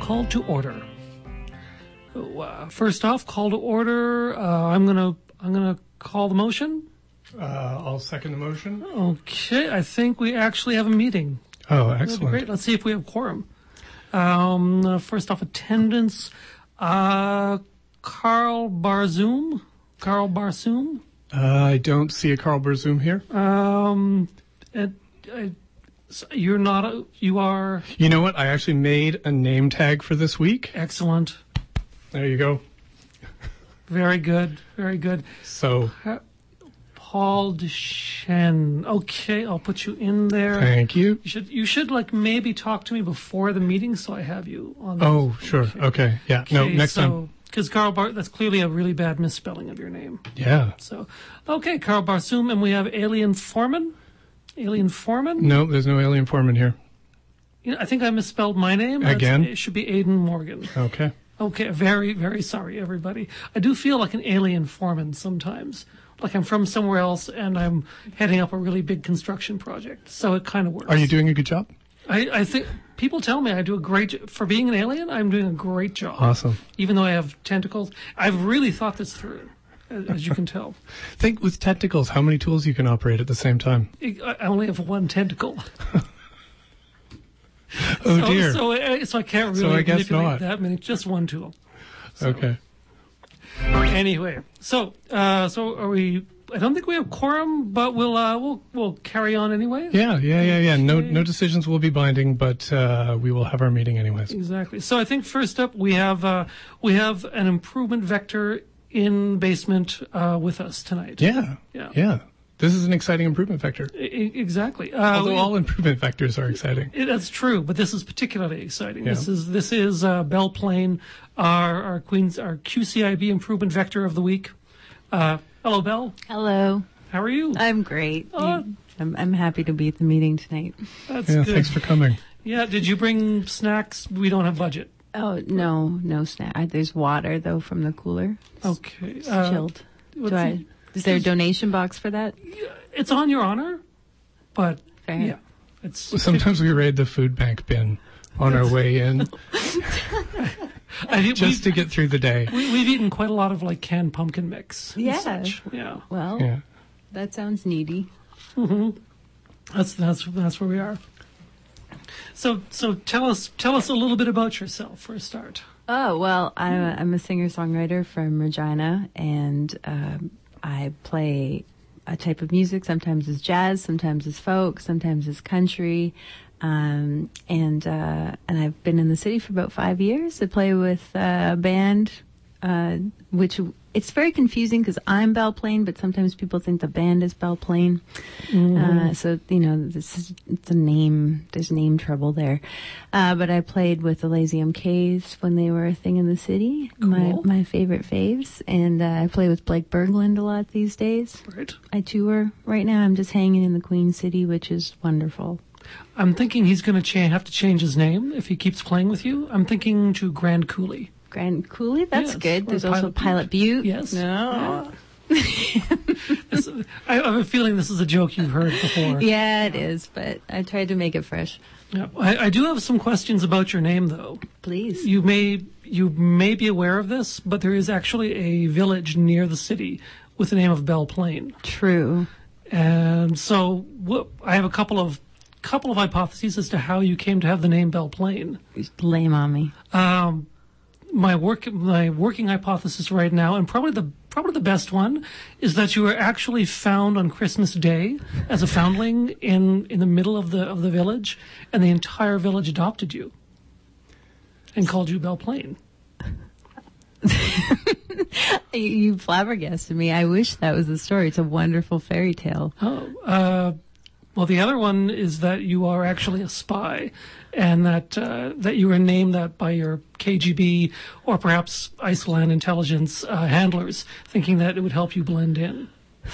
called to order. Uh, first off, call to order. Uh, I'm gonna I'm gonna call the motion. Uh, I'll second the motion. Okay, I think we actually have a meeting. Oh, excellent. great. Let's see if we have quorum. Um, first off, attendance. Uh, Carl Barzoom. Carl Barzoom. Uh, I don't see a Carl Berzoom here. Um, it, I, so you're not. A, you are You know what? I actually made a name tag for this week. excellent. There you go. Very good. Very good. So, Paul Deshen. Okay, I'll put you in there. thank you. You should. You should like maybe talk to me before the meeting so I have you on. the- Oh, sure. Okay. Yeah. No, Okay, next time. so, Because Carl Bar, that's clearly a really bad misspelling of your name. Yeah. So, okay, Carl Barsoom, and we have Alien Foreman. Alien Foreman. No, there's no alien foreman here. You know, I think I misspelled my name. That's- Again? It should be Aiden Morgan. Okay. Okay, very, very sorry, everybody. I do feel like an alien foreman sometimes. Like I'm from somewhere else and I'm heading up a really big construction project. So it kind of works. Are you doing a good job? I, I think people tell me I do a great jo- for being an alien. I'm doing a great job. Awesome. Even though I have tentacles, I've really thought this through, as, you can tell. Think with tentacles, how many tools you can operate at the same time. I only have one tentacle. Oh so, dear. So, I- so I can't So really I guess manipulate not. that many. Just one tool. okay. Anyway, so uh, so are we? I don't think we have quorum, but we'll uh, we'll we'll carry on anyway. Yeah, yeah, yeah, yeah. No, no decisions will be binding, but uh, we will have our meeting anyways. Exactly. So I think first up we have uh, we have an improvement vector in basement uh, with us tonight. Yeah, Yeah. yeah. This is an exciting improvement vector. I- I- exactly. Uh, Although we- all improvement vectors are exciting. It- That's true, but this is particularly exciting. Yeah. This is this is uh, Belle Plaine, our our Queens our QCIB improvement vector of the week. Uh, hello, Belle. Hello. How are you? I'm great. Oh. I'm, I'm happy to be at the meeting tonight. That's Yeah, good. thanks for coming. Yeah. Did you bring snacks? We don't have budget. Oh, no, no snack. I, there's water, though, from the cooler. Okay. It's uh, chilled. what's Do I, the- is there a donation box for that? It's on your honor, but Fair. yeah, it's Sometimes we raid the food bank bin on our way in I think just to get through the day. we, we've eaten quite a lot of like canned pumpkin mix. and Yeah. such. Yeah. Well, Yeah. that sounds needy. That's that's that's where we are. So so tell us tell us a little bit about yourself for a start. Oh, well, I'm a, I'm a singer songwriter from Regina, and um, I play a type of music. Sometimes it's jazz, sometimes it's folk, sometimes it's country. Um, and uh, and I've been in the city for about five years. I play with uh, a band, uh, which it's very confusing because I'm Belle Plaine, but sometimes people think the band is Belle Plaine. Uh, so you know, this is it's a name. There's name trouble there. Uh, but I played with the Lazy MKs when they were a thing in the city. My Cool. my favorite faves, and uh, I play with Blake Berglund a lot these days. Right. I tour right now. I'm just hanging in the Queen City, which is wonderful. I'm thinking he's going to cha- have to change his name if he keeps playing with you. I'm thinking to Grand Coulee. Grand Coulee, that's Yes, good. There's also Pilot Pilot Butte. Yes. No. This, I have a feeling this is a joke you've heard before. Yeah, it is, but I tried to make it fresh. Yeah. I, I do have some questions about your name, though. Please. You may you may be aware of this, but there is actually a village near the city with the name of Belle Plaine, True. and so what, I have a couple of couple of hypotheses as to how you came to have the name Belle Plaine. Blame on me. Um, my work my working hypothesis right now, and probably the probably the best one, is that you were actually found on Christmas Day as a foundling in in the middle of the of the village, and the entire village adopted you and called you Belle Plaine. You, flabbergasted me. I wish that was the story. It's a wonderful fairy tale. Oh, uh, well, the other one is that you are actually a spy, and that uh, that you were named that by your KGB or perhaps Iceland intelligence uh, handlers, thinking that it would help you blend in.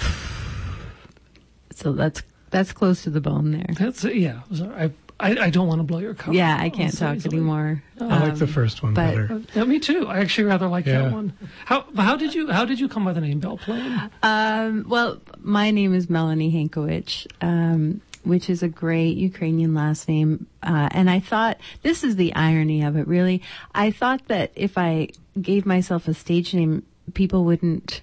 So that's that's close to the bone there. That's yeah. so I, I I don't want to blow your cover. Yeah, I can't so talk easily. anymore. I like the Um, first one but- better. Yeah, me too. I actually rather like Yeah. that one. How how did you how did you come by the name Belle Plaine? Um, well, my name is Melanie Hankewich, um, which is a great Ukrainian last name. Uh, and I thought, this is the irony of it really. I thought that if I gave myself a stage name, people wouldn't,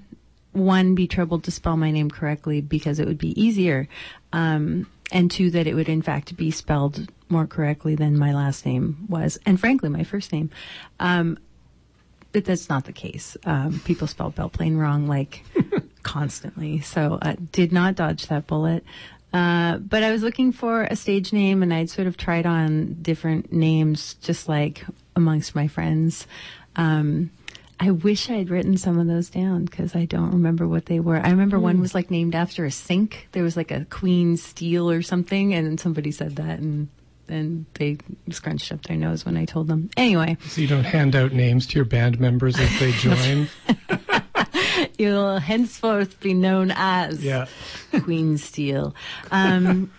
one, be troubled to spell my name correctly because it would be easier. Um, and two, that it would in fact be spelled more correctly than my last name was. And frankly, my first name. Um, but that's not the case. Um, people spell Belle Plaine wrong like constantly. So I uh, did not dodge that bullet. Uh, but I was looking for a stage name and I'd sort of tried on different names just like amongst my friends. Um, I wish I had written some of those down because I don't remember what they were. I remember mm. one hmm. was like named after a sink. There was like a Queen Steel or something, and somebody said that, and and they scrunched up their nose when I told them. Anyway. So you don't hand out names to your band members as they join? You'll henceforth be known as yeah. Queen Steel. Um,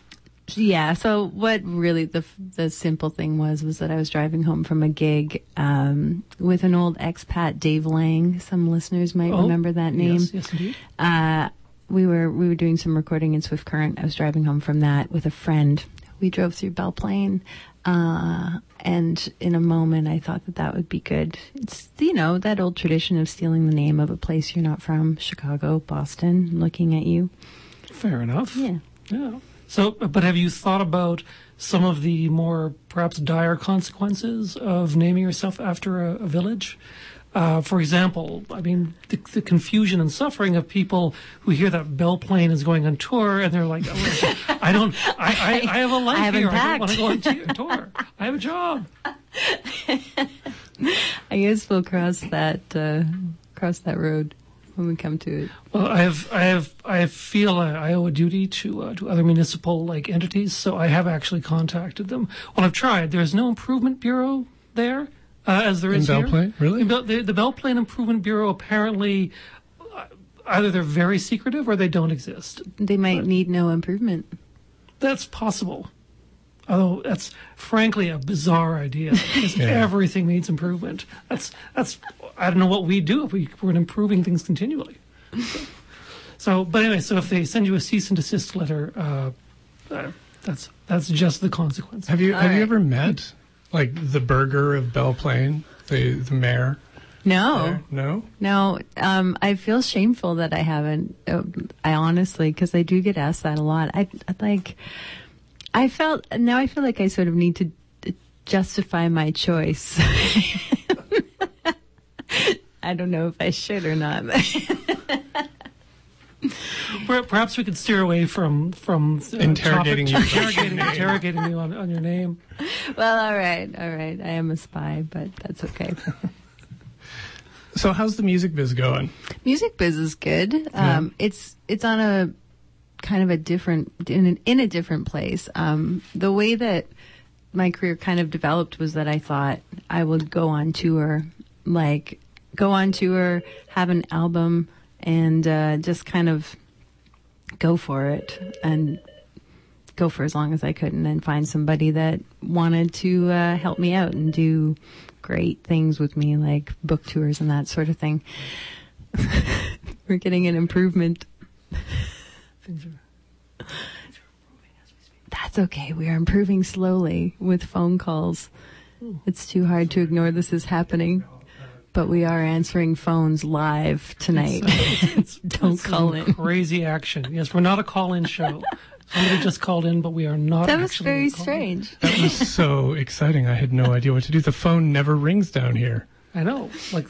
yeah. So what really the the simple thing was was that I was driving home from a gig um, with an old expat, Dave Lang. Some listeners might oh, remember that name. Yes, yes, indeed. Uh, we were we were doing some recording in Swift Current. I was driving home from that with a friend we drove through Belle Plaine. Uh, and in a moment, I thought that that would be good. It's, you know, that old tradition of stealing the name of a place you're not from, Chicago, Boston, looking at you. Fair enough. Yeah. Yeah. So, but have you thought about some of the more perhaps dire consequences of naming yourself after a, a village? Uh, for example, I mean, the, the, confusion and suffering of people who hear that Belle Plaine is going on tour and they're like, oh, I don't, I, I, I, have a life I here. I don't want to go on t- tour. I have a job. I guess we'll cross that, uh, cross that road when we come to it. Well, I have, I have, I feel I owe a duty to uh, to other municipal like entities, so I have actually contacted them. Well, I've tried. There's no improvement bureau there uh, as there in is Belle Plaine? here. Really? The, the, the Belle Plaine Improvement Bureau apparently uh, either they're very secretive or they don't exist. They might but need no improvement. That's possible. Although that's frankly a bizarre idea because yeah. everything needs improvement. That's that's I don't know what we do if we were improving things continually. So, so, but anyway, so if they send you a cease and desist letter, uh, uh, that's that's just the consequence. Have you All have right. you ever met like the burgher of Belle Plaine, the the mayor. No, there? no, no. Um, I feel shameful that I haven't. Uh, I honestly, because I do get asked that a lot. I, I like. I felt now. I feel like I sort of need to justify my choice. I don't know if I should or not. Perhaps we could steer away from from uh, interrogating topic, you, interrogating, interrogating you on, on your name. Well, all right, all right. I am a spy, but that's okay. so, how's the music biz going? Music biz is good. Yeah. Um, it's it's on a kind of a different in an, in a different place. Um, the way that my career kind of developed was that I thought I would go on tour, like go on tour, have an album and uh, just kind of go for it and go for as long as I could and then find somebody that wanted to uh, help me out and do great things with me, like book tours and that sort of thing. We're getting an improvement. That's okay. We are improving slowly with phone calls. It's too hard to ignore this is happening but we are answering phones live tonight. It's, it's, Don't call in. Crazy action. Yes, we're not a call-in show. Somebody just called in, but we are not. That was very strange. That was so exciting. I had no idea what to do. The phone never rings down here. I know, like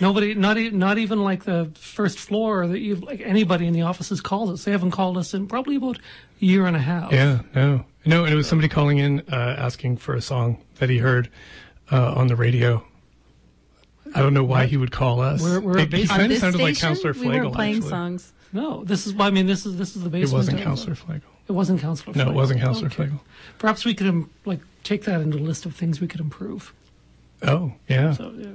nobody, not even, not even like the first floor, or the, like anybody in the office has called us. They haven't called us in probably about a year and a half. Yeah, no, no, and it was somebody calling in uh, asking for a song that he heard uh, on the radio I don't know why he would call us. We're, we're it, he kind of sounded station, like Councillor Flegel. We were playing actually. songs. No, this is. I mean, this is this is the basement. It wasn't Councillor Flegel. It wasn't Councillor. No, it wasn't Councillor okay. Flegel. Perhaps we could um, like take that into a list of things we could improve. Oh yeah. So yeah.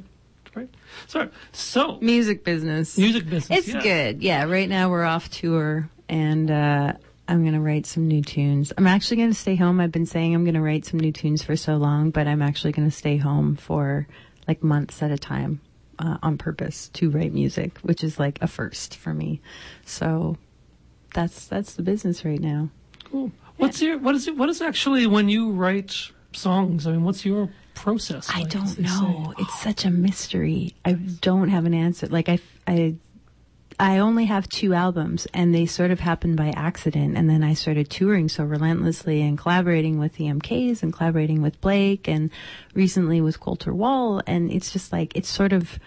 Right. So, so music business. Music business. It's yeah. good. Yeah. Right now we're off tour, and uh, I'm going to write some new tunes. I'm actually going to stay home. I've been saying I'm going to write some new tunes for so long, but I'm actually going to stay home for like months at a time uh, on purpose to write music, which is like a first for me. So that's that's the business right now. Cool. What's your what is it? What is actually when you write songs? I mean, what's your process? I like, as don't know. say? It's such a mystery. I don't have an answer. Like I, I, I only have two albums, and they sort of happened by accident. And then I started touring so relentlessly and collaborating with the MKs and collaborating with Blake, and recently with Colter Wall. And it's just like it's sort of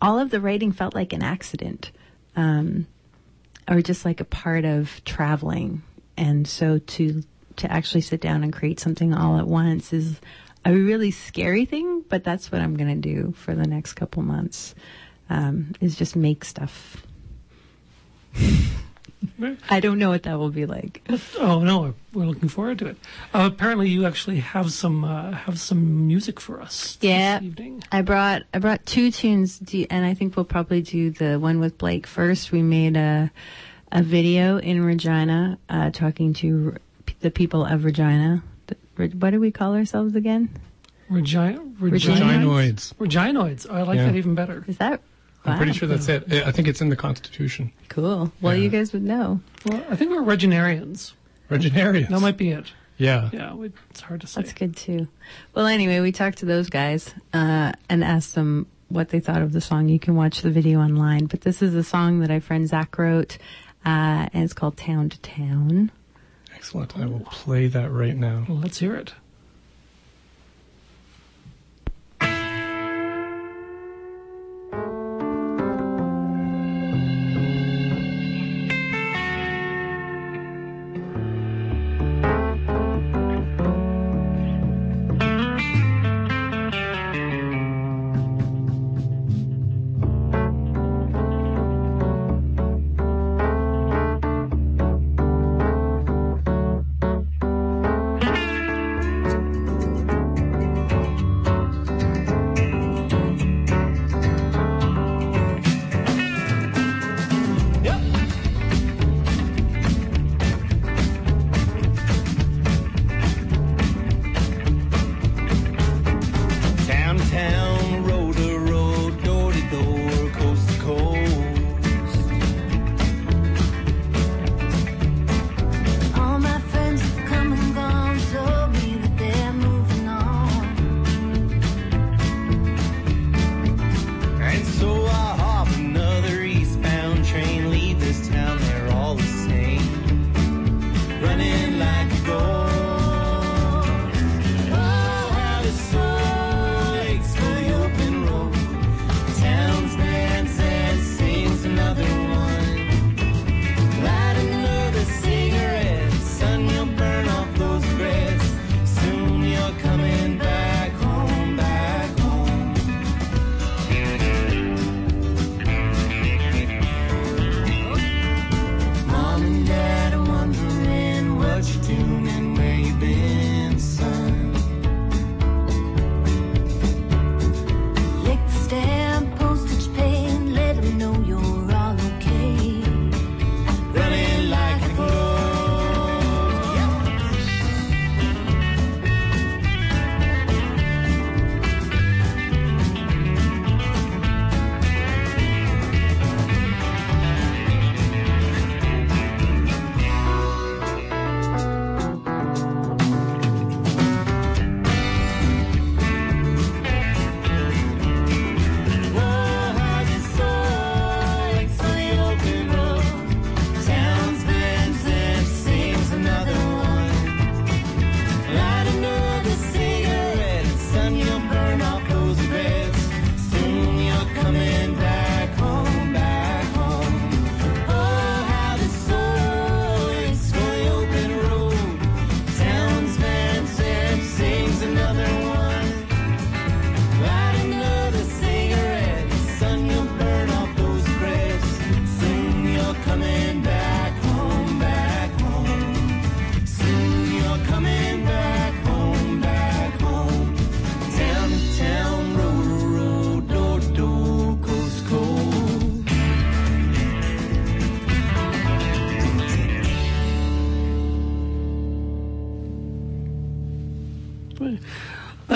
all of the writing felt like an accident, um, or just like a part of traveling. And so to to actually sit down and create something all at once is a really scary thing, but that's what I'm going to do for the next couple months. Um, is just make stuff. I don't know what that will be like. Oh no, we're looking forward to it. Uh, apparently, you actually have some uh, have some music for us Yeah. this evening. I brought I brought two tunes, and I think we'll probably do the one with Blake first. We made a a video in Regina, uh, talking to the people of Regina. What do we call ourselves again? Regina, Reginoids. Reginoids. Oh, I like Yeah. that even better. Is that? I'm pretty Wow. sure that's it. I I think it's in the Constitution. Cool. Well, Yeah. you guys would know. Well, I think we're Reginarians. Reginarians. That might be it. yeah. Yeah, we, it's hard to say. That's good too. Well, anyway, we talked to those guys uh, and asked them what they thought of the song. You can watch the video online, but this is a song that our friend Zach wrote, uh, and it's called "Town to Town." Excellent. I will play that right now. Well, let's hear it.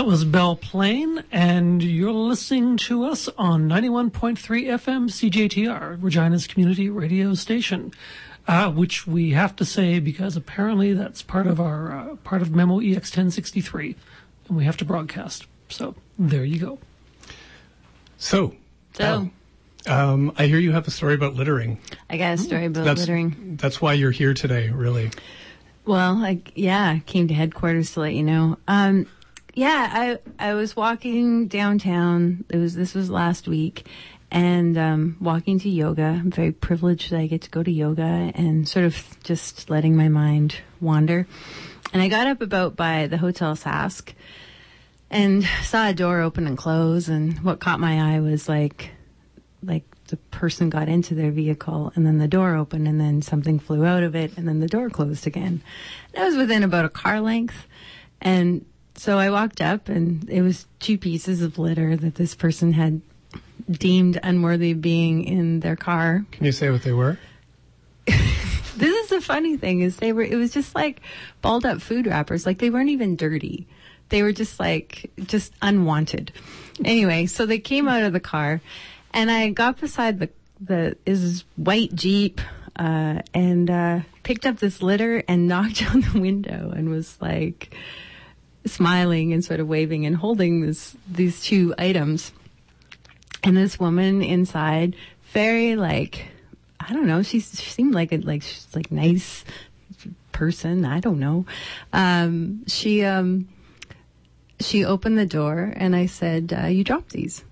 Was Belle Plaine, and you're listening to us on 91.3 FM CJTR, Regina's community radio station. uh, which we have to say because apparently that's part of our uh, part of Memo EX 1063, and we have to broadcast. So there you go. So, So um, I hear you have a story about littering. I got a story about That's littering. that's why you're here today, really. Well, like yeah, came to headquarters to let you know. Um, yeah, I I was walking downtown. It was this was last week, and um, walking to yoga. I'm very privileged that I get to go to yoga and sort of just letting my mind wander. And I got up about by the Hotel Sask and saw a door open and close. And what caught my eye was like like the person got into their vehicle and then the door opened and then something flew out of it and then the door closed again. That was within about a car length. And so I walked up and it was two pieces of litter that this person had deemed unworthy of being in their car. Can you say what they were? This is the funny thing is they were it was just like balled up food wrappers. Like they weren't even dirty. They were just like just unwanted. Anyway, so they came out of the car and I got beside the the is white Jeep uh and uh picked up this litter and knocked on the window and was like smiling and sort of waving and holding this these two items. And this woman inside, very like, I don't know, she, she seemed like a like she's like nice person. I don't know. Um, she um, she opened the door and I said, uh, "You dropped these."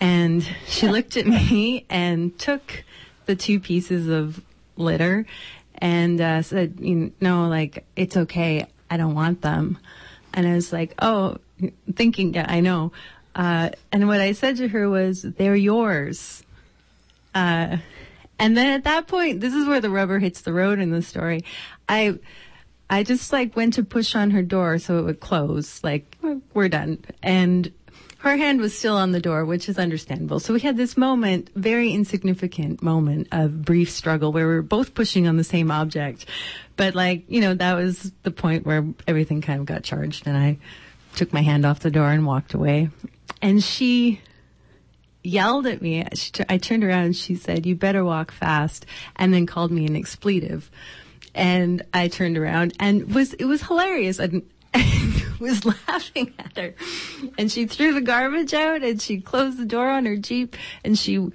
And she looked at me and took the two pieces of litter and uh, said, "You know, like it's okay. I don't want them." And I was like, "Oh," thinking, "Yeah, I know." Uh, and what I said to her was, "They're yours." Uh, and then at that point, this is where the rubber hits the road in the story. I, I just like went to push on her door so it would close. Like we're done, and her hand was still on the door, which is understandable. So we had this moment, very insignificant moment of brief struggle where we were both pushing on the same object. But like, you know, that was the point where everything kind of got charged and I took my hand off the door and walked away. And she yelled at me. She I turned around and she said, you better walk fast and then called me an expletive. And I turned around and was, it was hilarious. I didn't- was laughing at her. And she threw the garbage out and she closed the door on her Jeep and she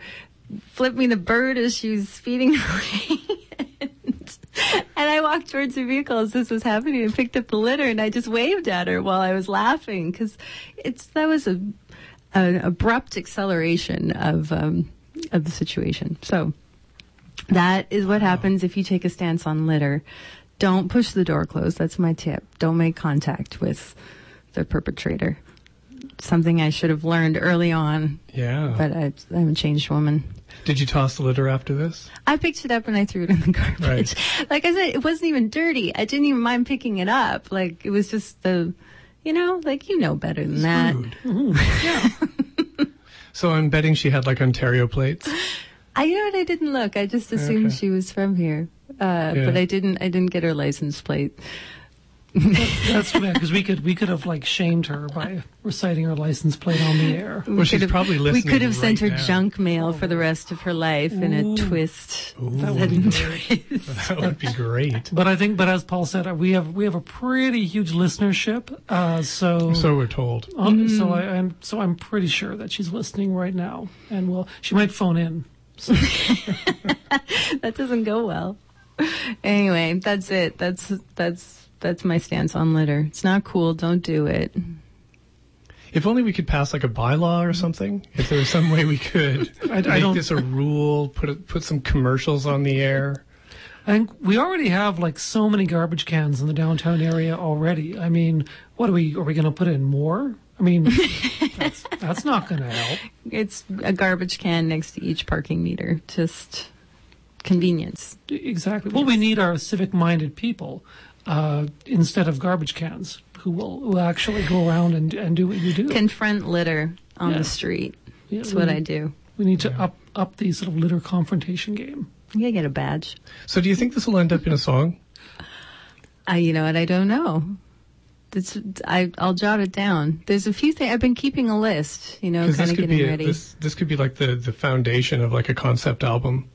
flipped me the bird as she was speeding away. and, and I walked towards her vehicle as this was happening and picked up the litter and I just waved at her while I was laughing because it's, that was a, an abrupt acceleration of, um, of the situation. So that is what happens if you take a stance on litter. Don't push the door closed. That's my tip. Don't make contact with the perpetrator. Something I should have learned early on, Yeah. but I, I'm a changed woman. Did you toss the litter after this? I picked it up and I threw it in the garbage. Like I said, it wasn't even dirty. I didn't even mind picking it up. Like it was just the, you know, like you know better than that. Food. Mm-hmm. So I'm betting she had like Ontario plates. I you know what? I didn't look. I just assumed Okay. she was from here, uh, Yeah. but I didn't. I didn't get her license plate. That's bad because we could we could have like shamed her by reciting her license plate on the air. Well, she's could have- probably We could have sent her now. junk mail for the rest of her life in a twist. That would be great. That would be great. But I think, but as Paul said, uh, we have we have a pretty huge listenership. Uh, so So we're told. uh, so I, I'm so I'm pretty sure that she's listening right now, and will she might phone in. that doesn't go well. Anyway, that's it. That's that's that's my stance on litter. It's not cool. Don't do it. If only we could pass like a bylaw or something. If there was some way we could I- I make don't- this a rule, put it, put some commercials on the air. I think we already have like so many garbage cans in the downtown area already. I mean, what are we? Are we going to put in more? I mean, that's, that's not going to help. It's a garbage can next to each parking meter. Just convenience. Exactly. Well, we need our civic-minded people uh, instead of garbage cans who will, will actually go around and, and do what you do. Confront litter on Yeah. the street. Yeah, That's what need- I do. We need to up up the sort of litter confrontation game. You gotta get a badge. So do you think this will end up in a song? I, you know what? I don't know. It's, I, I'll jot it down. There's a few things I've been keeping a list. You know, kind of getting be a, ready. this this could be like the the foundation of like a concept album.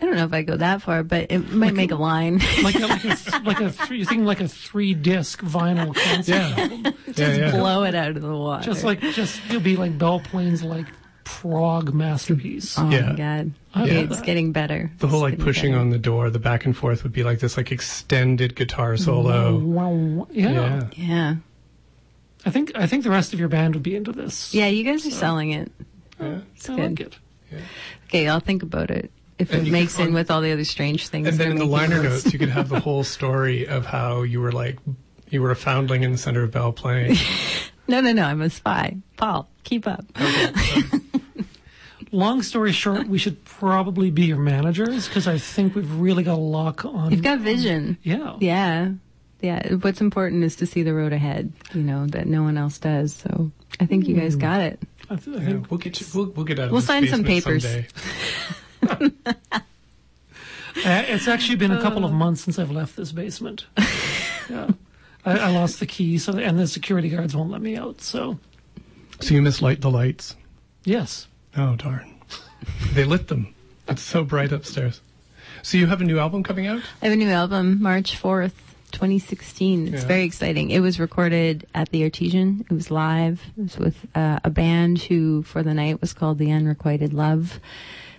I don't know if I go that far, but it might make a line. Like a, like a, like a three, you're thinking like a three disc vinyl concert Yeah. album. yeah, yeah. Blow it out of the water. Just like, just, you'll be like Belle Plaine's like prog masterpiece. oh Yeah. my god, Yeah. it's getting better. The whole It's like pushing better. on the door, the back and forth would be like this like extended guitar solo. Wow. Yeah. Yeah. Yeah, I think, I think the rest of your band would be into this. yeah, you guys are selling it. Yeah. I like it. Okay, I'll think about it if And it makes could- in with all the other strange things. And then in the liner us. notes, you could have the whole story of how you were like, you were a foundling in the center of Belle Plaine. No, no, no. I'm a spy. Paul, keep up. Long story short, we should probably be your managers because I think we've really got a lock on. You've got vision. yeah. Yeah. Yeah. What's important is to see the road ahead, you know, that no one else does. So I think you guys got it. I, th- I Yeah, we'll get you, we'll, we'll get out of We'll sign some papers. someday. uh, it's actually been a couple of months since I've left this basement. yeah. I, I lost the key, so and the security guards won't let me out. So So you mislight the lights. yes, Oh darn! they lit them. It's so bright upstairs. So you have a new album coming out? I have a new album, March 4th, 2016. It's Yeah. very exciting. It was recorded at the Artesian. It was live. It was with uh, a band who, for the night, was called The Unrequited Love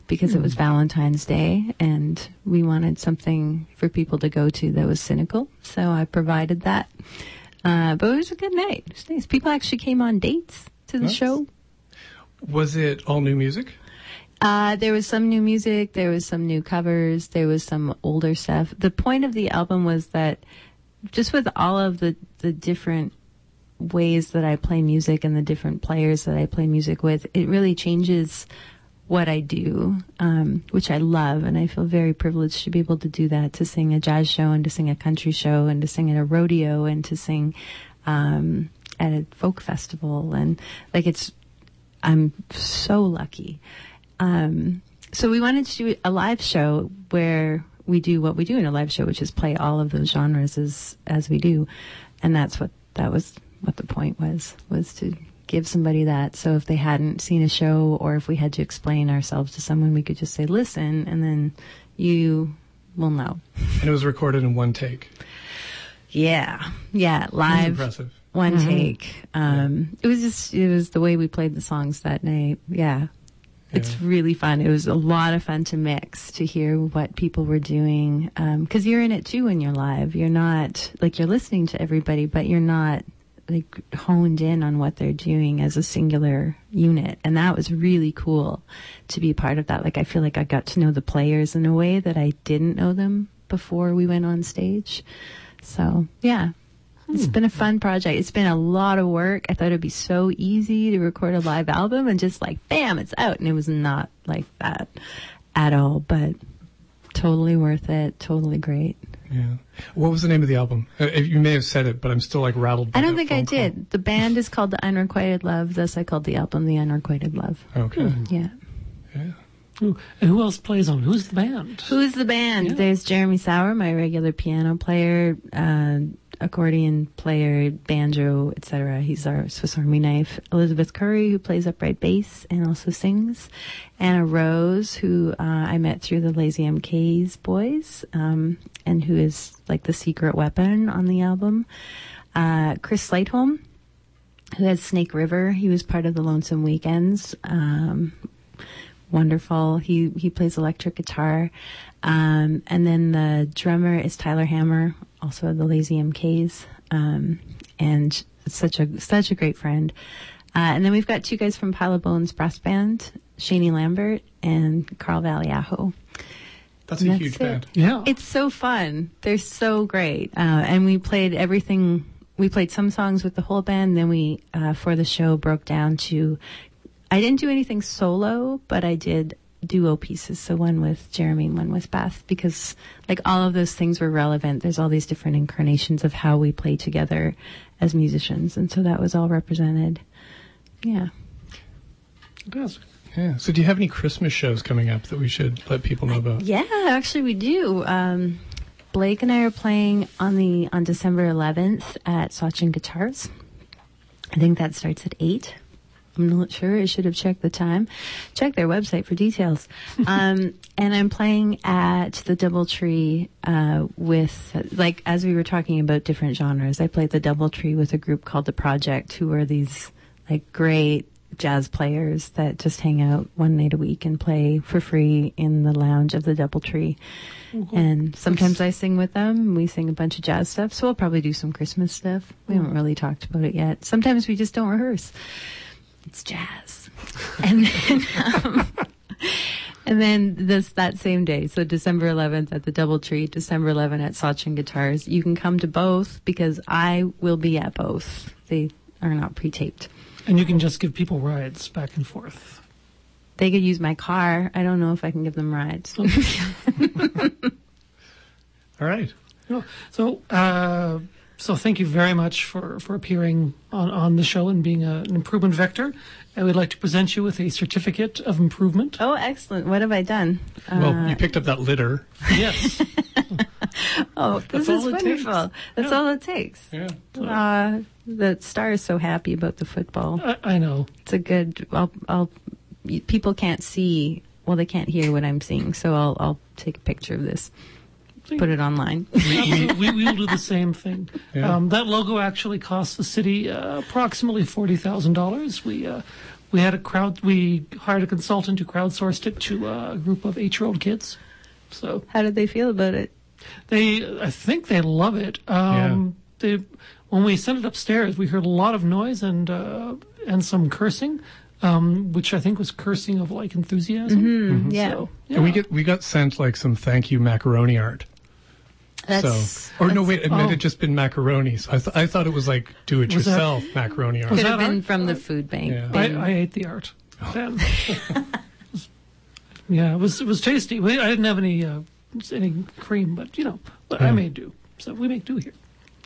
because it was Valentine's Day and we wanted something for people to go to that was cynical. So I provided that. Uh, but it was a good night. It was nice. People actually came on dates to the Nice. show. Was it all new music? Uh, there was some new music, there was some new covers, there was some older stuff. The point of the album was that just with all of the, the different ways that I play music and the different players that I play music with, it really changes what I do, um, which I love, and I feel very privileged to be able to do that, to sing a jazz show and to sing a country show and to sing at a rodeo and to sing um, at a folk festival, and like it's, I'm so lucky. Um, so we wanted to do a live show where we do what we do in a live show, which is play all of those genres as as we do, and that's what that was what the point was was to give somebody that. So if they hadn't seen a show, or if we had to explain ourselves to someone, we could just say, "Listen," and then you will know. And it was recorded in one take. Yeah, yeah, live impressive. one take. Um, It was just it was the way we played the songs that night. Yeah. It's Yeah. really fun. It was a lot of fun to mix, to hear what people were doing. Um, cause you're in it too when you're live. You're not, like, you're listening to everybody, but you're not, like, honed in on what they're doing as a singular unit. And that was really cool to be part of that. Like, I feel like I got to know the players in a way that I didn't know them before we went on stage. So, yeah. It's hmm. been a fun project. It's been a lot of work. I thought it'd be so easy to record a live album and just like, bam, it's out. And it was not like that at all, but totally worth it. Totally great. Yeah. What was the name of the album? Uh, you may have said it, but I'm still like rattled. By I don't think I phone call. did. The band is called The Unrequited Love. Thus, I called the album The Unrequited Love. Okay. Yeah. Yeah. Ooh, and who else plays on? Who's the band? Who's the band? Yeah. There's Jeremy Sauer, my regular piano player, uh, accordion player, banjo, etc. He's our Swiss Army knife. Elizabeth Curry, who plays upright bass and also sings. Anna Rose, who uh, I met through the Lazy MK's boys, um, and who is like the secret weapon on the album. Uh, Chris Slightholm, who has Snake River. He was part of the Lonesome Weekends. Um, wonderful. He he plays electric guitar, um, and then the drummer is Tyler Hammer, also the Lazy MKs, um, and such a such a great friend. Uh, and then we've got two guys from Pile of Bones Brass Band, Shani Lambert and Carl Valiaho. That's a That's huge it. band. Yeah. It's so fun. They're so great. Uh, and we played everything. We played some songs with the whole band. Then we, uh, for the show, broke down to. I didn't do anything solo, but I did duo pieces. So one with Jeremy and one with Beth, because like all of those things were relevant. There's all these different incarnations of how we play together as musicians, and so that was all represented. Yeah. Fantastic. Yeah. So do you have any Christmas shows coming up that we should let people know about? Yeah, actually we do. Um, Blake and I are playing on the on December 11th at Sachin Guitars. I think that starts at eight I'm not sure. I should have checked the time. Check their website for details. um, and I'm playing at the DoubleTree uh, with, like, as we were talking about different genres. I played the DoubleTree with a group called the Project, who are these like great jazz players that just hang out one night a week and play for free in the lounge of the DoubleTree. And sometimes I sing with them. We sing a bunch of jazz stuff. So we'll probably do some Christmas stuff. We haven't really talked about it yet. Sometimes we just don't rehearse. It's jazz. and then, um, and then this that same day, so December 11th at the DoubleTree, December 11th at Sachin Guitars. You can come to both because I will be at both. They are not pre-taped. And you can just give people rides back and forth. They could use my car. I don't know if I can give them rides. All right. So, uh, so thank you very much for, for appearing on, on the show and being a, an improvement vector. I would like to present you with a certificate of improvement. oh, excellent. What have I done? Well, you picked up that litter. Yes. Oh, this That's is all it takes. wonderful. That's Yeah. all it takes. Yeah. Uh, the star is so happy about the football. I, I know. It's a good. I'll. I'll. People can't see. Well, they can't hear what I'm seeing, so I'll. I'll take a picture of this, put it online. Absolutely. we, we will do the same thing. Yeah. Um, that logo actually cost the city uh, approximately forty thousand dollars. We uh, we had a crowd. We hired a consultant who crowdsourced it to uh, a group of eight-year-old kids. So How did they feel about it? they, I think they love it. Um, They when we sent it upstairs, we heard a lot of noise and uh, and some cursing. Um, which I think was cursing of like enthusiasm. Yeah, So, And we get we got sent like some thank you macaroni art. That's. so, or no, wait, it might oh. have just been macaroni. So I, th- I thought it was like do it Was that- yourself macaroni art. Could have been art? from the food bank. Yeah. I, bin. I ate the art. Then. yeah, it was it was tasty. We, I didn't have any uh, any cream, but you know, but I Yeah. made do. So we make do here.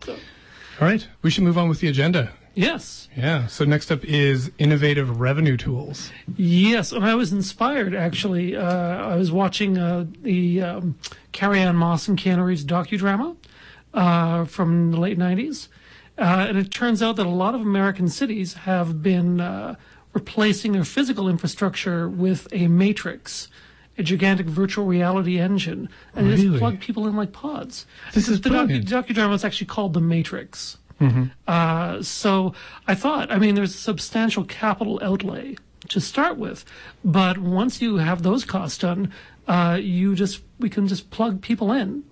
So All right, we should move on with the agenda. Yes, Yeah. So next up is innovative revenue tools. yes, and I was inspired actually. Uh, I was watching uh, the um, Carrie Ann Moss and Reeves docudrama uh, from the late '90s, uh, and it turns out that a lot of American cities have been uh, replacing their physical infrastructure with a matrix. A gigantic virtual reality engine, and they Really? just plug people in like pods. This is the docu- docudrama is actually called The Matrix. Uh, so I thought, I mean, there's a substantial capital outlay to start with, but once you have those costs done, uh, you just we can just plug people in,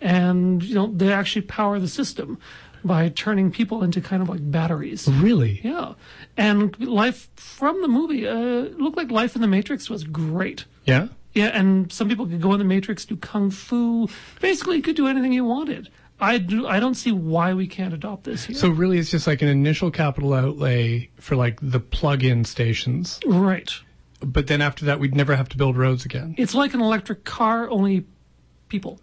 and you know they actually power the system by turning people into kind of like batteries. Really? Yeah, and life from the movie uh, looked like life in the Matrix was great. Yeah. Yeah, and some people could go in the Matrix, do kung fu. Basically, you could do anything you wanted. I do. I don't see why we can't adopt this here. So really, it's just like an initial capital outlay for like the plug-in stations, right, but then after that, we'd never have to build roads again. it's like an electric car, only people,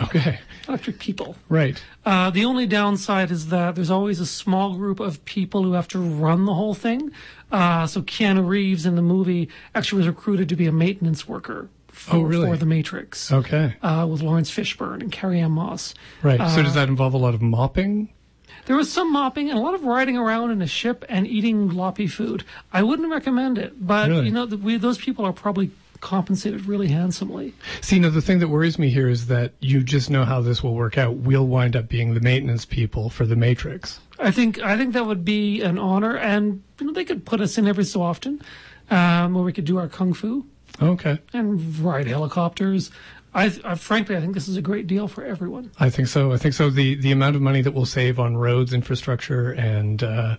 Okay. electric people. Right. Uh, the only downside is that there's always a small group of people who have to run the whole thing. Uh, so Keanu Reeves in the movie actually was recruited to be a maintenance worker for, Oh, really? for the Matrix. Okay. Uh, with Laurence Fishburne and Carrie Ann Moss. Right. so Uh, does that involve a lot of mopping? There was some mopping and a lot of riding around in a ship and eating gloppy food. I wouldn't recommend it, but Really? you know, the, we, those people are probably compensated really handsomely. See, no, the thing that worries me here is that you just know how this will work out. We'll wind up being the maintenance people for the Matrix. I think I think that would be an honor, and you know, they could put us in every so often, um, where we could do our kung fu Okay. and ride helicopters. I, I frankly, I think this is a great deal for everyone. I think so. I think so. The the amount of money that we'll save on roads, infrastructure, and uh,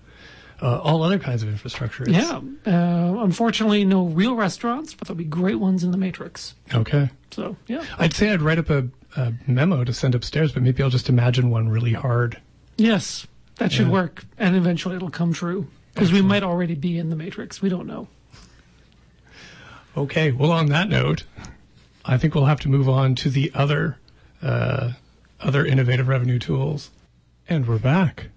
uh, all other kinds of infrastructure. is- Yeah. Uh, unfortunately, no real restaurants, but there'll be great ones in the Matrix. Okay. So yeah. I'd say I'd write up a, a memo to send upstairs, but maybe I'll just imagine one really hard. Yes, that should Yeah. work, and eventually it'll come true because we might already be in the Matrix. We don't know. Okay. Well, on that note, I think we'll have to move on to the other uh, other innovative revenue tools, and we're back.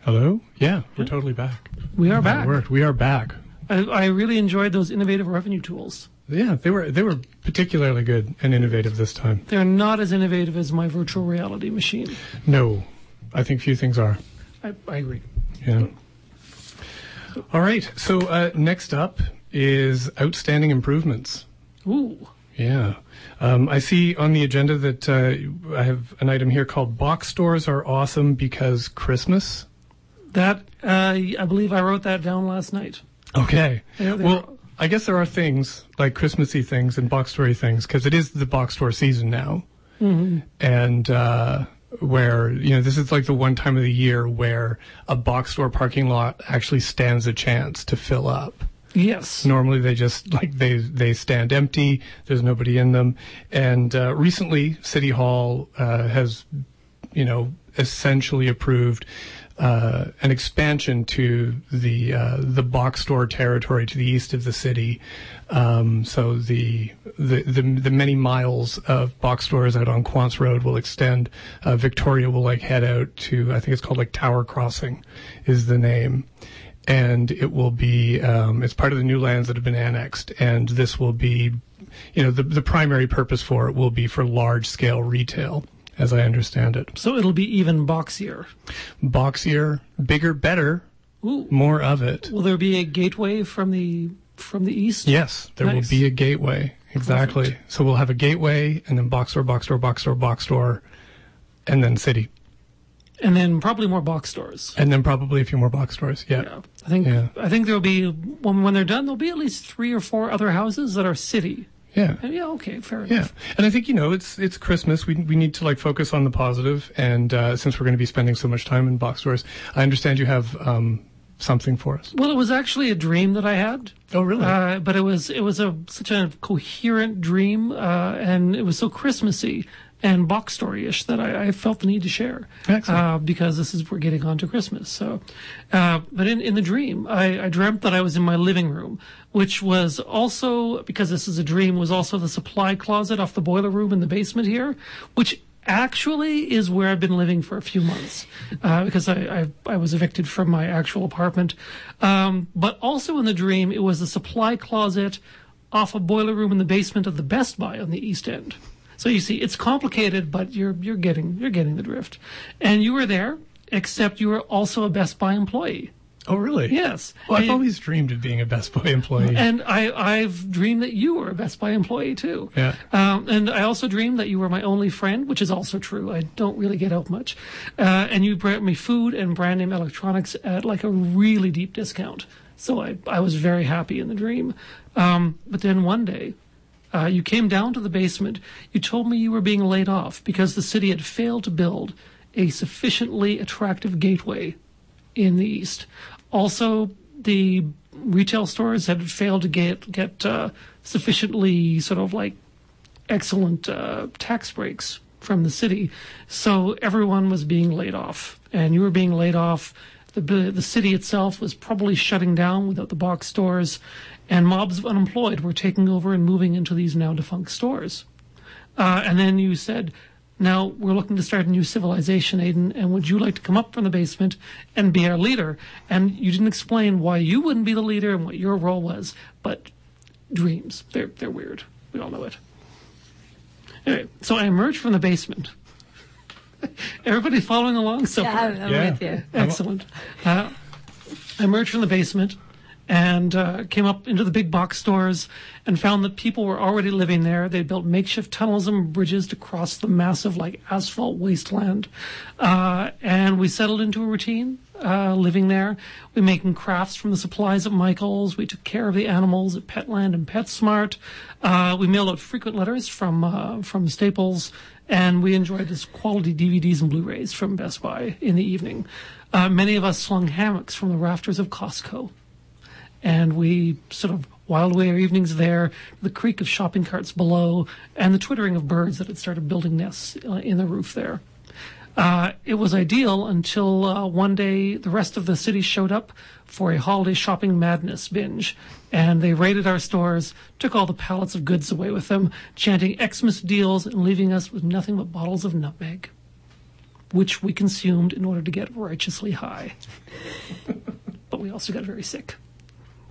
Hello. Yeah, we're totally back. We are back. worked. We are back. I, I really enjoyed those innovative revenue tools. Yeah, they were they were particularly good and innovative this time. They're not as innovative as my virtual reality machine. No, I think few things are. I, I agree. Yeah. All right. So uh, next up is outstanding improvements. Ooh. Yeah. Um, I see on the agenda that uh, I have an item here called box stores are awesome because Christmas. That uh, I believe I wrote that down last night. Okay. They're- well, I guess there are things like Christmassy things and box story things because it is the box store season now, Mm-hmm. and uh, where you know this is like the one time of the year where a box store parking lot actually stands a chance to fill up. Yes. Normally they just like they they stand empty. There's nobody in them. And uh, recently, City Hall uh, has, you know, essentially approved uh, an expansion to the uh, the box store territory to the east of the city. Um, so the, the the the many miles of box stores out on Quance Road will extend. Uh, Victoria will like head out to I think it's called like Tower Crossing, is the name and it will be um, it's part of the new lands that have been annexed and this will be you know the, the primary purpose for it will be for large scale retail as i understand it So it'll be even boxier. boxier bigger better Ooh. more of it Will there be a gateway from the from the east? yes there Nice. will be a gateway exactly so we'll have a gateway and then box store box store box store box store and then city And then probably more box stores. and then probably a few more box stores yeah, Yeah. I think Yeah. I think there'll be when when they're done there'll be at least three or four other houses that are city. yeah. And yeah, okay, fair Yeah, enough. Yeah. And I think you know it's it's Christmas. We we need to like focus on the positive, and uh, since we're going to be spending so much time in box stores, I understand you have um, something for us. Well, it was actually a dream that I had. Oh, really? Uh, but it was it was a such a coherent dream, uh, and it was so Christmassy and box story-ish that I, I felt the need to share. Uh, because this is we're getting on to Christmas. So, uh, but in in the dream, I, I dreamt that I was in my living room, which was also because this is a dream was also the supply closet off the boiler room in the basement here, which actually is where I've been living for a few months uh, because I, I I was evicted from my actual apartment. Um, but also in the dream, it was the supply closet off a boiler room in the basement of the Best Buy on the East End. So you see, it's complicated, but you're you're getting you're getting the drift. And you were there, except you were also a Best Buy employee. oh, really? Yes. Well, I've always dreamed of being a Best Buy employee. and I, I've dreamed that you were a Best Buy employee too. Yeah. Um, and I also dreamed that you were my only friend, which is also true. I don't really get out much. Uh, and you brought me food and brand name electronics at like a really deep discount. So I, I was very happy in the dream. Um, but then one day, uh, you came down to the basement. You told me you were being laid off because the city had failed to build a sufficiently attractive gateway in the east. Also, the retail stores had failed to get get uh, sufficiently sort of like excellent uh, tax breaks from the city, so everyone was being laid off, and you were being laid off. The the city itself was probably shutting down without the box stores, and mobs of unemployed were taking over and moving into these now defunct stores. Uh, and then you said, now we're looking to start a new civilization, Aiden, and would you like to come up from the basement and be our leader? And you didn't explain why you wouldn't be the leader and what your role was, but dreams, they're, they're weird. We all know it. Anyway, so I emerged from the basement. Everybody following along so Yeah, far? I'm, I'm Yeah. with you. Excellent. Uh, I emerged from the basement and uh, came up into the big box stores and found that people were already living there. They built makeshift tunnels and bridges to cross the massive, like, asphalt wasteland. Uh, and we settled into a routine. Uh, living there, we making crafts from the supplies at Michael's. We took care of the animals at Petland and PetSmart. Uh, we mailed out frequent letters from uh, from Staples, and we enjoyed this quality DVDs and Blu-rays from Best Buy in the evening. Uh, many of us slung hammocks from the rafters of Costco, and we sort of whiled away our evenings there, the creak of shopping carts below, and the twittering of birds that had started building nests uh, in the roof there. Uh, it was ideal until uh, one day the rest of the city showed up for a holiday shopping madness binge, and they raided our stores, took all the pallets of goods away with them, chanting Xmas deals and leaving us with nothing but bottles of nutmeg, which we consumed in order to get righteously high. but we also got very sick.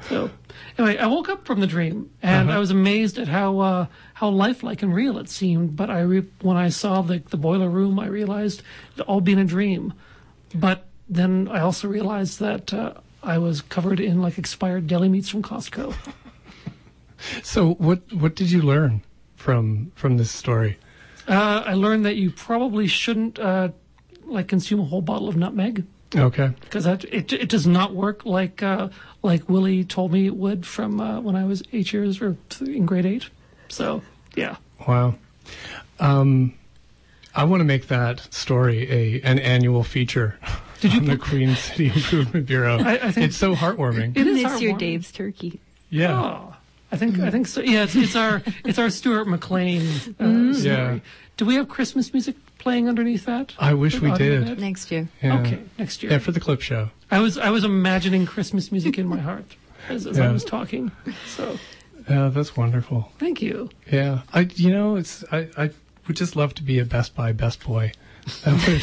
So anyway, I woke up from the dream and I was amazed at how uh, how lifelike and real it seemed. But I re- when I saw the the boiler room, I realized it all been a dream. But then I also realized that uh, I was covered in like expired deli meats from Costco. So what what did you learn from from this story? Uh, I learned that you probably shouldn't uh, like consume a whole bottle of nutmeg Okay. because that it it does not work like uh, like Willie told me it would from uh, when I was eight years or in grade eight. So yeah, Wow. Um, I want to make that story a an annual feature Did you on the put- Queen City Improvement Bureau. I- I think- it's so heartwarming. it is It's your. Dave's turkey. yeah. Oh, I think I think so. Yeah, it's, it's our it's our Stuart McLean uh, story. Yeah. Do we have Christmas music playing underneath that? I wish we did. bed? Next year. Yeah. Okay, next year. Yeah, for the clip show. I was I was imagining Christmas music in my heart as, as I was talking. So Yeah, that's wonderful. thank you. Yeah, I you know it's I I would just love to be a Best Buy Best Boy.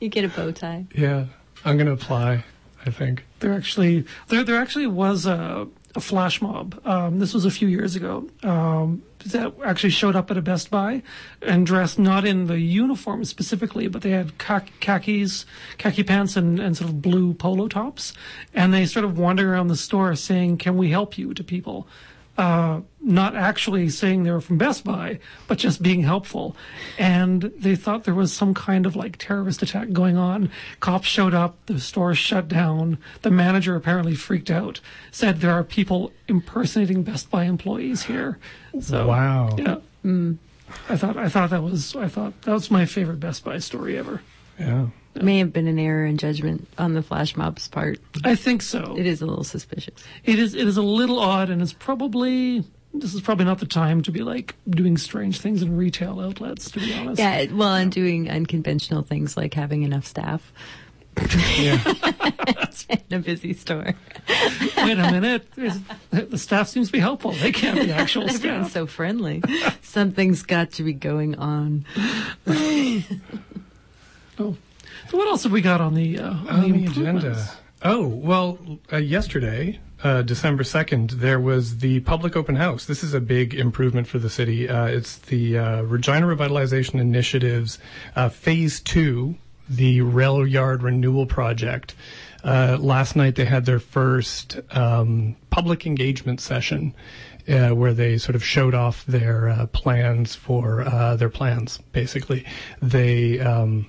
You get a bow tie. yeah, I'm gonna apply. I think. There actually there there actually was a, a flash mob. Um, this was a few years ago. Um, that actually showed up at a Best Buy and dressed not in the uniform specifically, but they had kha- khakis, khaki pants, and, and sort of blue polo tops, and they sort of wandered around the store saying, "Can we help you?" to people. Uh, not actually saying they were from Best Buy, but just being helpful. And they thought there was some kind of like terrorist attack going on. Cops showed up, the store shut down. The manager apparently freaked out, said there are people impersonating Best Buy employees here. So, Wow. yeah. I thought I thought that was I thought that was my favorite Best Buy story ever. Yeah. May have been an error in judgment on the flash mob's part. I think so. It is a little suspicious. It is it is a little odd, and it's probably this is probably not the time to be like doing strange things in retail outlets. To be honest, Yeah, well, and doing unconventional things like having enough staff Yeah. in a busy store. Wait a minute, Is- the staff seems to be helpful. They can't be actual Everyone's staff. so friendly. Something's got to be going on. Oh. What else have we got on the uh, on, on the improvements? agenda. Oh well, uh, yesterday, uh, December second, there was the public open house. This is a big improvement for the city. Uh, it's the uh, Regina Revitalization Initiative's uh, Phase Two, the rail yard renewal project. Uh, last night they had their first um, public engagement session. Uh, where they sort of showed off their uh, plans for uh, their plans. Basically, they um,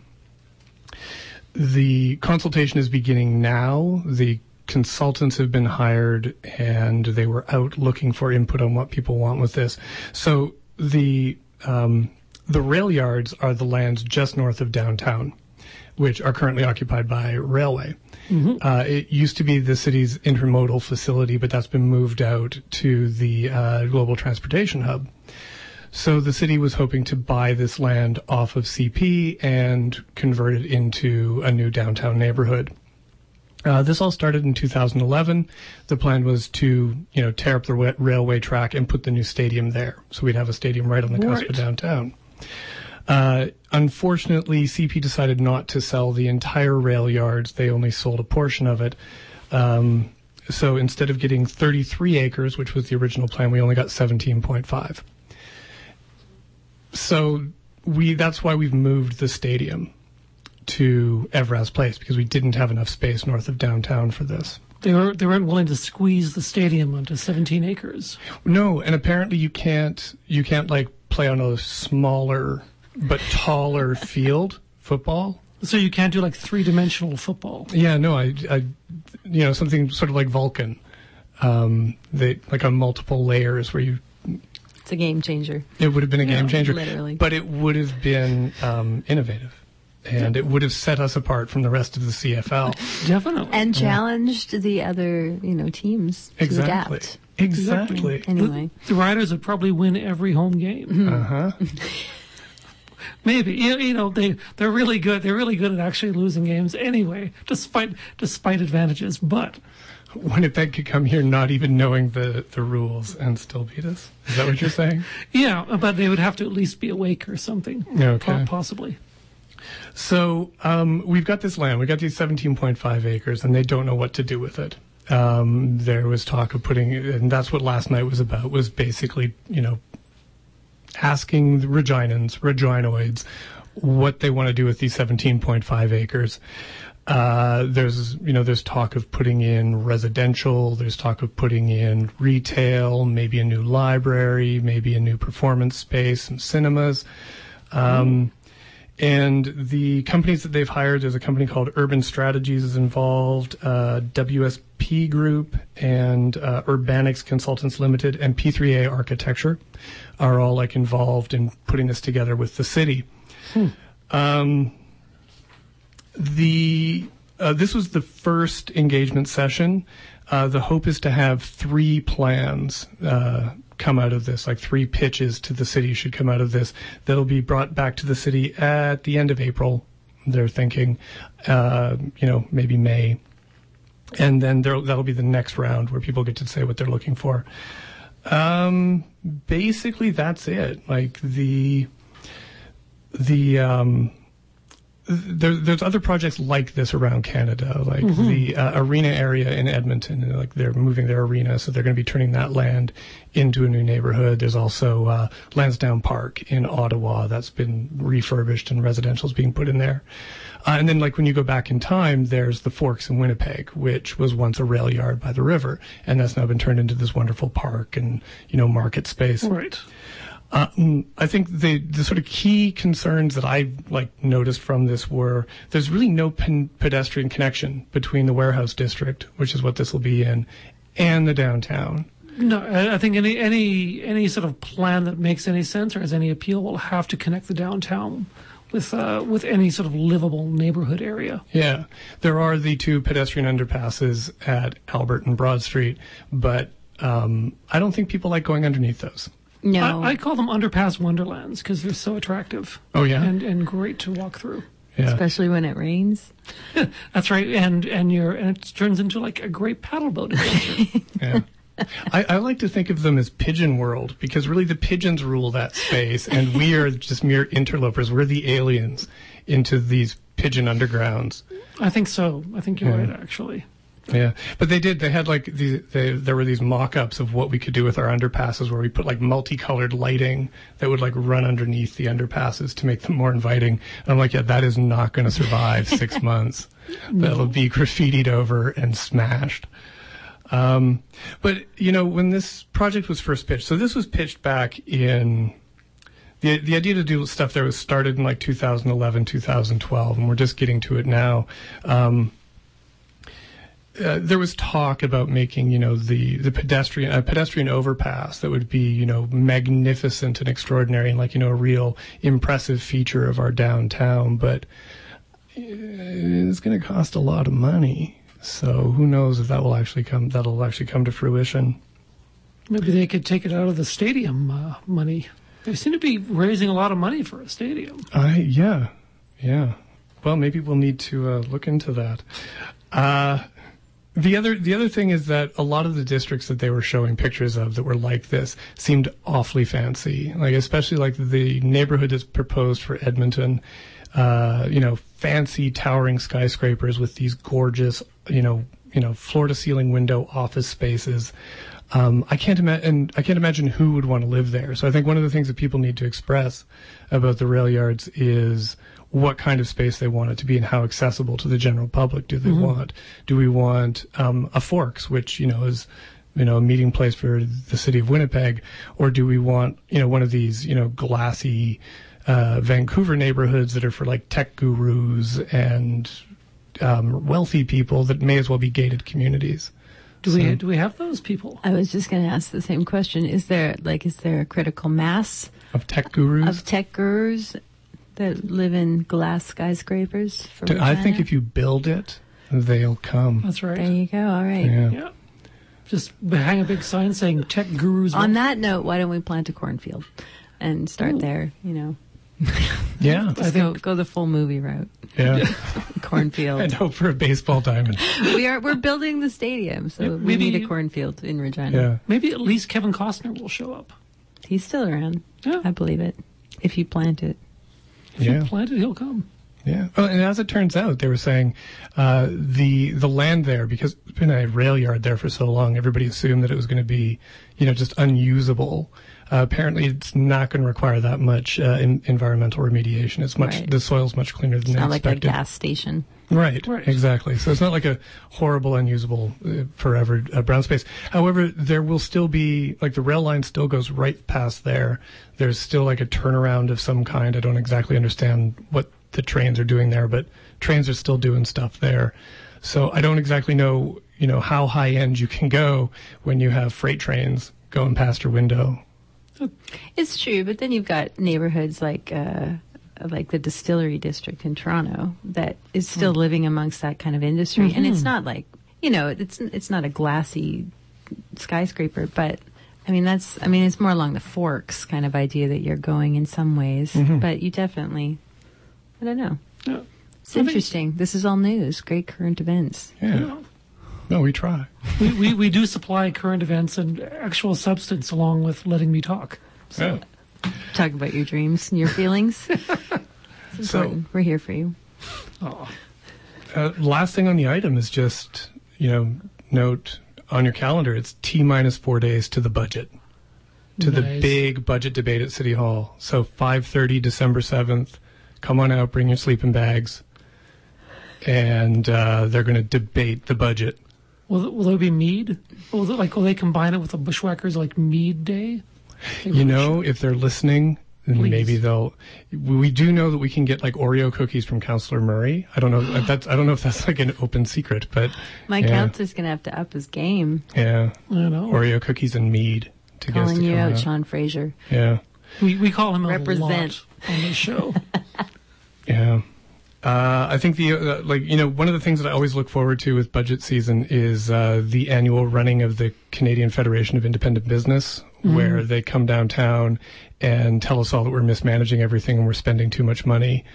the consultation is beginning now. The consultants have been hired and they were out looking for input on what people want with this. So the um, the rail yards are the lands just north of downtown, which are currently occupied by railway. Uh, it used to be the city's intermodal facility, but that's been moved out to the uh, global transportation hub. So the city was hoping to buy this land off of CP and convert it into a new downtown neighborhood. Uh, this all started in 2011. The plan was to, you know, tear up the ra- railway track and put the new stadium there. So we'd have a stadium right on the cusp of downtown. Uh, unfortunately, CP decided not to sell the entire rail yards. They only sold a portion of it. Um, so instead of getting 33 acres, which was the original plan, we only got 17.5 so we that's why we've moved the stadium to Evraz Place because we didn't have enough space north of downtown for this. They were they weren't willing to squeeze the stadium onto 17 acres. No, and apparently you can't you can't like play on a smaller but taller field football. So you can't do like three dimensional football. Yeah, no, I, I you know something sort of like Vulcan. Um, they like on multiple layers where you It's a game changer. It would have been a game Yeah, changer, literally. but it would have been um, innovative, and it would have set us apart from the rest of the CFL. Definitely. And challenged the other, you know, teams to adapt. exactly. Anyway, the Riders would probably win every home game. Uh huh. Maybe you, you know they they're really good. They're really good at actually losing games anyway, despite despite advantages. But Winnipeg could come here not even knowing the the rules and still beat us. Is that what you're saying? yeah, but they would have to at least be awake or something. Okay. Possibly. So um, we've got this land. We've got these 17.5 acres, and they don't know what to do with it. Um, there was talk of putting, and that's what last night was about. Was basically, you know, asking the Reginans, Reginoids, what they want to do with these 17.5 acres. Uh, there's you know there's talk of putting in residential. There's talk of putting in retail, maybe a new library, maybe a new performance space, some cinemas. Um, and the companies that they've hired, there's a company called Urban Strategies is involved, uh, WSP Group and uh, Urbanics Consultants Limited and P3A Architecture are all like involved in putting this together with the city. Um, the uh, this was the first engagement session. Uh, the hope is to have three plans uh, come out of this, like three pitches to the city should come out of this. That'll be brought back to the city at the end of April. They're thinking, uh, you know, maybe May, and then that'll be the next round where people get to say what they're looking for. Um, basically, that's it. Like the the um, there, there's other projects like this around Canada, like the uh, arena area in Edmonton. Like they're moving their arena, so they're going to be turning that land into a new neighborhood. There's also uh, Lansdowne Park in Ottawa that's been refurbished and residential is being put in there. Uh, and then, like when you go back in time, there's the Forks in Winnipeg, which was once a rail yard by the river, and that's now been turned into this wonderful park and you know market space. Right. Um, I think the the sort of key concerns that I like noticed from this were there's really no pen- pedestrian connection between the warehouse district, which is what this will be in, and the downtown. No, I I think any any any sort of plan that makes any sense or has any appeal will have to connect the downtown with uh, with any sort of livable neighborhood area. Yeah, there are the two pedestrian underpasses at Albert and Broad Street, but um, I don't think people like going underneath those. No. I, I call them underpass wonderlands because they're so attractive. Oh, yeah? and and great to walk through. Yeah, Especially when it rains. That's right, and and you're and it turns into like a great paddle boat adventure. yeah. I, I like to think of them as pigeon world because really the pigeons rule that space, and we are just mere interlopers. We're the aliens into these pigeon undergrounds. I think so. I think you're Yeah. right, actually. Yeah, but they did. They had like these. They, there were these mock-ups of what we could do with our underpasses, where we put like multicolored lighting that would like run underneath the underpasses to make them more inviting. And I'm like, yeah, that is not going to survive six months. That'll be graffitied over and smashed. Um, but you know, when this project was first pitched, so this was pitched back in the the idea to do stuff there was started in like 2011, 2012, and we're just getting to it now. Um, uh, there was talk about making, you know, the the pedestrian a pedestrian overpass that would be, you know, magnificent and extraordinary and like, you know, a real impressive feature of our downtown. But uh, it's going to cost a lot of money, so who knows if that will actually come that'll actually come to fruition. Maybe they could take it out of the stadium uh, money. They seem to be raising a lot of money for a stadium. I yeah, yeah. Well, maybe we'll need to uh, look into that. Uh, the other the other thing is that a lot of the districts that they were showing pictures of that were like this seemed awfully fancy. Like especially like the neighborhood that's proposed for Edmonton. Uh, you know, fancy towering skyscrapers with these gorgeous, you know, you know, floor to ceiling window office spaces. Um, I can't imagine. I can't imagine who would want to live there. So I think one of the things that people need to express about the rail yards is what kind of space they want it to be and how accessible to the general public do they want. Do we want um, a Forks, which you know is you know a meeting place for the city of Winnipeg, or do we want you know one of these you know glassy uh, Vancouver neighborhoods that are for like tech gurus and um, wealthy people that may as well be gated communities? Do we do we have those people? I was just going to ask the same question. Is there like is there a critical mass of tech gurus. of tech gurus that live in glass skyscrapers? I D- I think if you build it, they'll come. That's right. there you go. All right. Yeah. Yeah. Just hang a big sign saying "Tech Gurus." On that note, why don't we plant a cornfield and start there? You know, Yeah. just go go the full movie route. Yeah. Cornfield. and hope for a baseball diamond. we are we're building the stadium, so Yeah, we maybe- need a cornfield in Regina. Yeah. maybe at least Kevin Costner will show up. He's still around. Yeah. I believe it. If you plant it. If you Yeah. plant it, he'll come. Yeah. Oh, and as it turns out, they were saying uh, the the land there because it's been a rail yard there for so long. Everybody assumed that it was going to be, you know, just unusable. Uh, apparently, it's not going to require that much uh, in, environmental remediation. It's much Right. the soil's much cleaner than It's they not like a gas station. Right, Right. exactly. So it's not like a horrible, unusable, uh, forever uh, brown space. However, there will still be like the rail line still goes right past there. There's still like a turnaround of some kind. I don't exactly understand what the trains are doing there, but trains are still doing stuff there. So I don't exactly know, you know, how high end you can go when you have freight trains going past your window. It's true, but then you've got neighborhoods like uh, like the distillery district in Toronto that is hmm. still living amongst that kind of industry, and it's hmm. not like you know it's it's not a glassy skyscraper, but I mean that's I mean it's more along the forks kind of idea that you're going in some ways, mm-hmm. but you definitely I don't know. Yeah. It's interesting. This is all news. Great current events. Yeah. No, we try. we, we, we do supply current events and actual substance along with letting me talk. Yeah. Talk about your dreams and your feelings. It's So- important. We're here for you. Oh, Uh, last thing on the item is just, you know, note on your calendar, it's T minus four days to the budget, to the big budget debate at City Hall. So 5.30, December 7th, come on out, bring your sleeping bags. And uh, they're going to debate the budget. will, will there be mead? Will like will they combine it with the bushwhackers like mead day? You know, if they're listening, then Please. maybe they'll. We do know that we can get like Oreo cookies from Counselor Murray. I don't know. if That's I don't know if that's like an open secret, but My yeah, counselor's going to have to up his game. Yeah, I know. Oreo cookies and mead to get to Calling you come out, out. Shawn Fraser. Yeah, We we call him a Represent. lot on the show. yeah. Uh, I think the uh, like you know one of the things that I always look forward to with budget season is uh, the annual running of the Canadian Federation of Independent Business, where they come downtown and tell us all that we're mismanaging everything and we're spending too much money.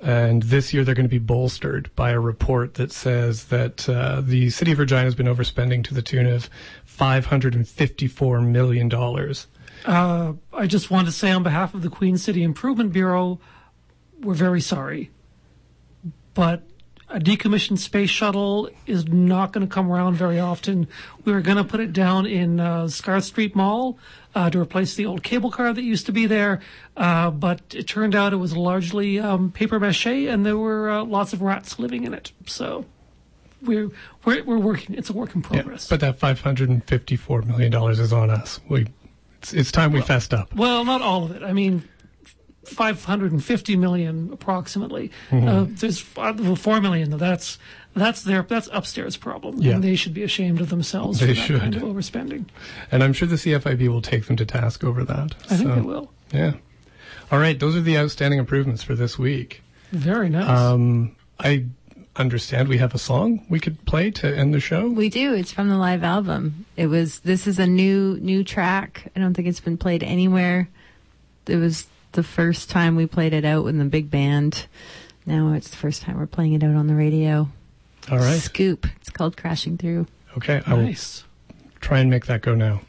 And this year they're going to be bolstered by a report that says that uh, the city of Regina has been overspending to the tune of five hundred and fifty-four million dollars. Uh, I just want to say on behalf of the Queen City Improvement Bureau, we're very sorry. But a decommissioned space shuttle is not going to come around very often. We were going to put it down in uh, Scarth Street Mall uh, to replace the old cable car that used to be there, uh, but it turned out it was largely um, paper mache, and there were uh, lots of rats living in it. So we're we're, we're working. It's a work in Yeah, progress. but that five hundred and fifty-four million dollars is on us. We, it's, it's time we fessed up. Well, not all of it. I mean, 550 million approximately. Mm-hmm. Uh, there's five, well, 4 million. That's that's their that's upstairs problem. Yeah. And they should be ashamed of themselves They for that kind should. of overspending. And I'm sure the CFIB will take them to task over that. I think they will. Yeah. All right, those are the outstanding improvements for this week. Very nice. Um, I understand we have a song we could play to end the show. We do. It's from the live album. It was. This is a new new track. I don't think it's been played anywhere. It was the first time we played it out in the big band. Now it's the first time we're playing it out on the radio. All right. Scoop. It's called Crashing Through. Okay, I will try and make that go now.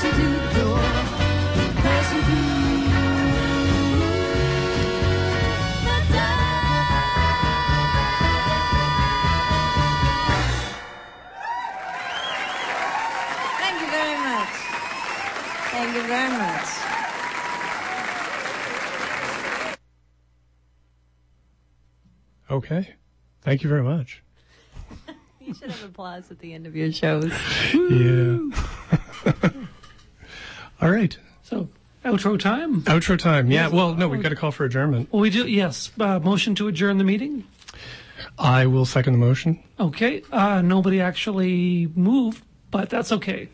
Thank you very much. Thank you very much. Okay. Thank you very much. You should have applause at the end of your shows. Yeah. All right. So, outro time. Outro time. Yeah. Well, no, we've got to call for adjournment. Well, we do, yes. Uh, motion to adjourn the meeting. I will second the motion. Okay. Uh, nobody actually moved, but that's okay.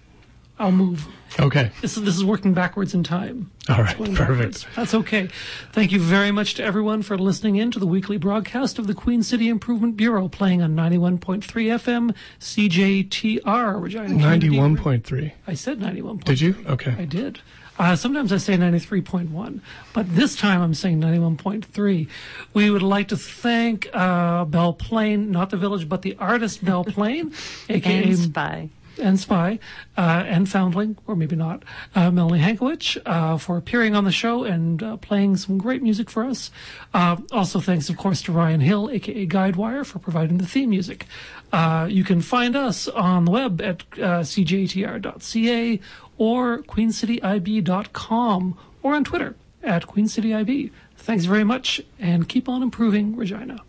I'll move. Okay. This is, this is working backwards in time. All right. Perfect. backwards. That's okay. Thank you very much to everyone for listening in to the weekly broadcast of the Queen City Improvement Bureau, playing on 91.3 FM CJTR. Regina Community- Ninety-one point three. I said 91. Did you? Okay. I did. Uh, sometimes I say 93.1, but this time I'm saying 91.3. We would like to thank uh, Belle Plaine, not the village, but the artist Belle Plaine, aka And spy. And Spy, uh, and Foundling, or maybe not, uh, Melanie Hankewich, uh, for appearing on the show and playing some great music for us. Also, thanks, of course, to Ryan Hill, aka Guidewire, for providing the theme music. You can find us on the web at uh, cjtr.ca or queencityib.com or on Twitter at queencityib. Thanks very much, and keep on improving, Regina.